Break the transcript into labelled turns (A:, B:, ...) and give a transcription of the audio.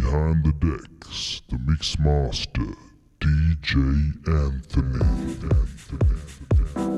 A: Behind the decks, the mix master, DJ Anthony. Anthony. Your